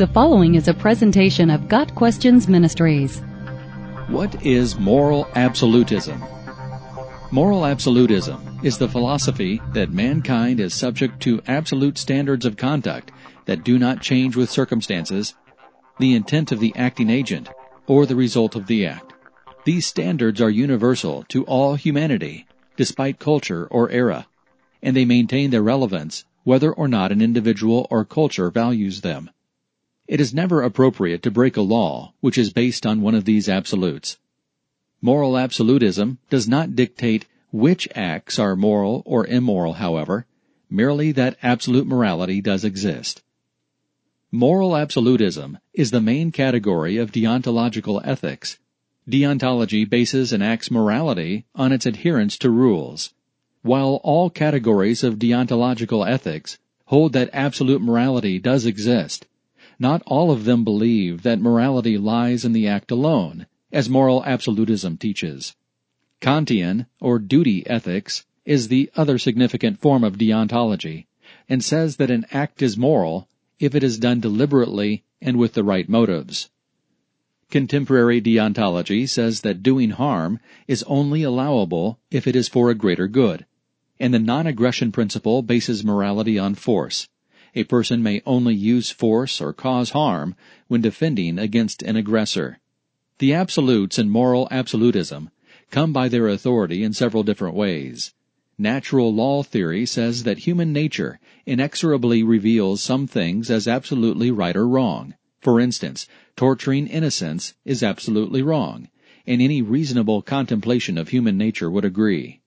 The following is a presentation of Got Questions Ministries. What is moral absolutism? Moral absolutism is the philosophy that mankind is subject to absolute standards of conduct that do not change with circumstances, the intent of the acting agent, or the result of the act. These standards are universal to all humanity, despite culture or era, and they maintain their relevance whether or not an individual or culture values them. It is never appropriate to break a law which is based on one of these absolutes. Moral absolutism does not dictate which acts are moral or immoral, however, merely that absolute morality does exist. Moral absolutism is the main category of deontological ethics. Deontology bases and acts morality on its adherence to rules. While all categories of deontological ethics hold that absolute morality does exist, not all of them believe that morality lies in the act alone, as moral absolutism teaches. Kantian, or duty ethics, is the other significant form of deontology, and says that an act is moral if it is done deliberately and with the right motives. Contemporary deontology says that doing harm is only allowable if it is for a greater good, and the non-aggression principle bases morality on force, a person may only use force or cause harm when defending against an aggressor. The absolutes in moral absolutism come by their authority in several different ways. Natural law theory says that human nature inexorably reveals some things as absolutely right or wrong. For instance, torturing innocents is absolutely wrong, and any reasonable contemplation of human nature would agree.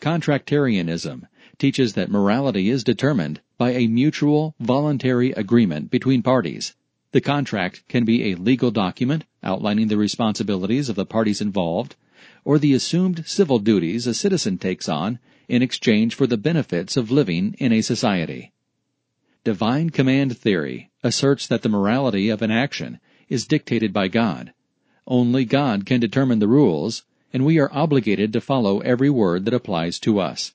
Contractarianism teaches that morality is determined by a mutual, voluntary agreement between parties. The contract can be a legal document outlining the responsibilities of the parties involved, or the assumed civil duties a citizen takes on in exchange for the benefits of living in a society. Divine command theory asserts that the morality of an action is dictated by God. Only God can determine the rules, and we are obligated to follow every word that applies to us.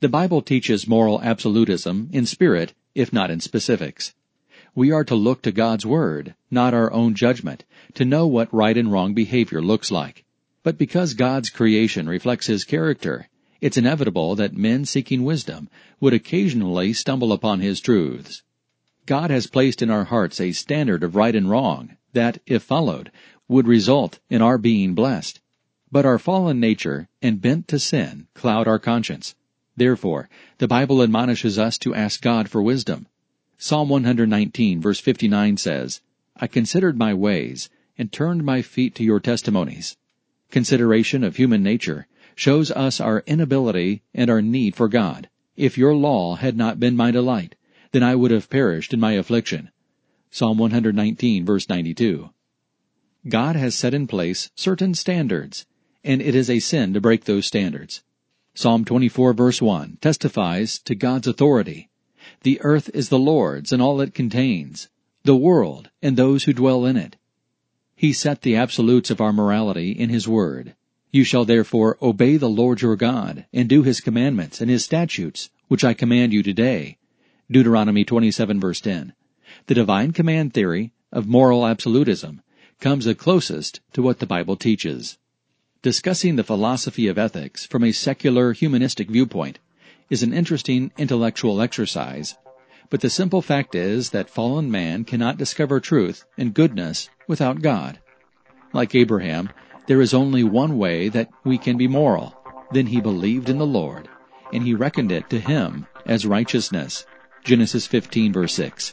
The Bible teaches moral absolutism in spirit, if not in specifics. We are to look to God's Word, not our own judgment, to know what right and wrong behavior looks like. But because God's creation reflects His character, it's inevitable that men seeking wisdom would occasionally stumble upon His truths. God has placed in our hearts a standard of right and wrong that, if followed, would result in our being blessed. But our fallen nature and bent to sin cloud our conscience. Therefore, the Bible admonishes us to ask God for wisdom. Psalm 119 verse 59 says, I considered my ways and turned my feet to your testimonies. Consideration of human nature shows us our inability and our need for God. If your law had not been my delight, then I would have perished in my affliction. Psalm 119 verse 92. God has set in place certain standards, and it is a sin to break those standards. Psalm 24 verse 1 testifies to God's authority. The earth is the Lord's and all it contains, the world and those who dwell in it. He set the absolutes of our morality in His Word. You shall therefore obey the Lord your God, and do His commandments and His statutes, which I command you today. Deuteronomy 27 verse 10. The divine command theory of moral absolutism comes the closest to what the Bible teaches. Discussing the philosophy of ethics from a secular humanistic viewpoint is an interesting intellectual exercise, but the simple fact is that fallen man cannot discover truth and goodness without God. Like Abraham, there is only one way that we can be moral. Then he believed in the Lord, and he reckoned it to him as righteousness. Genesis 15 verse 6.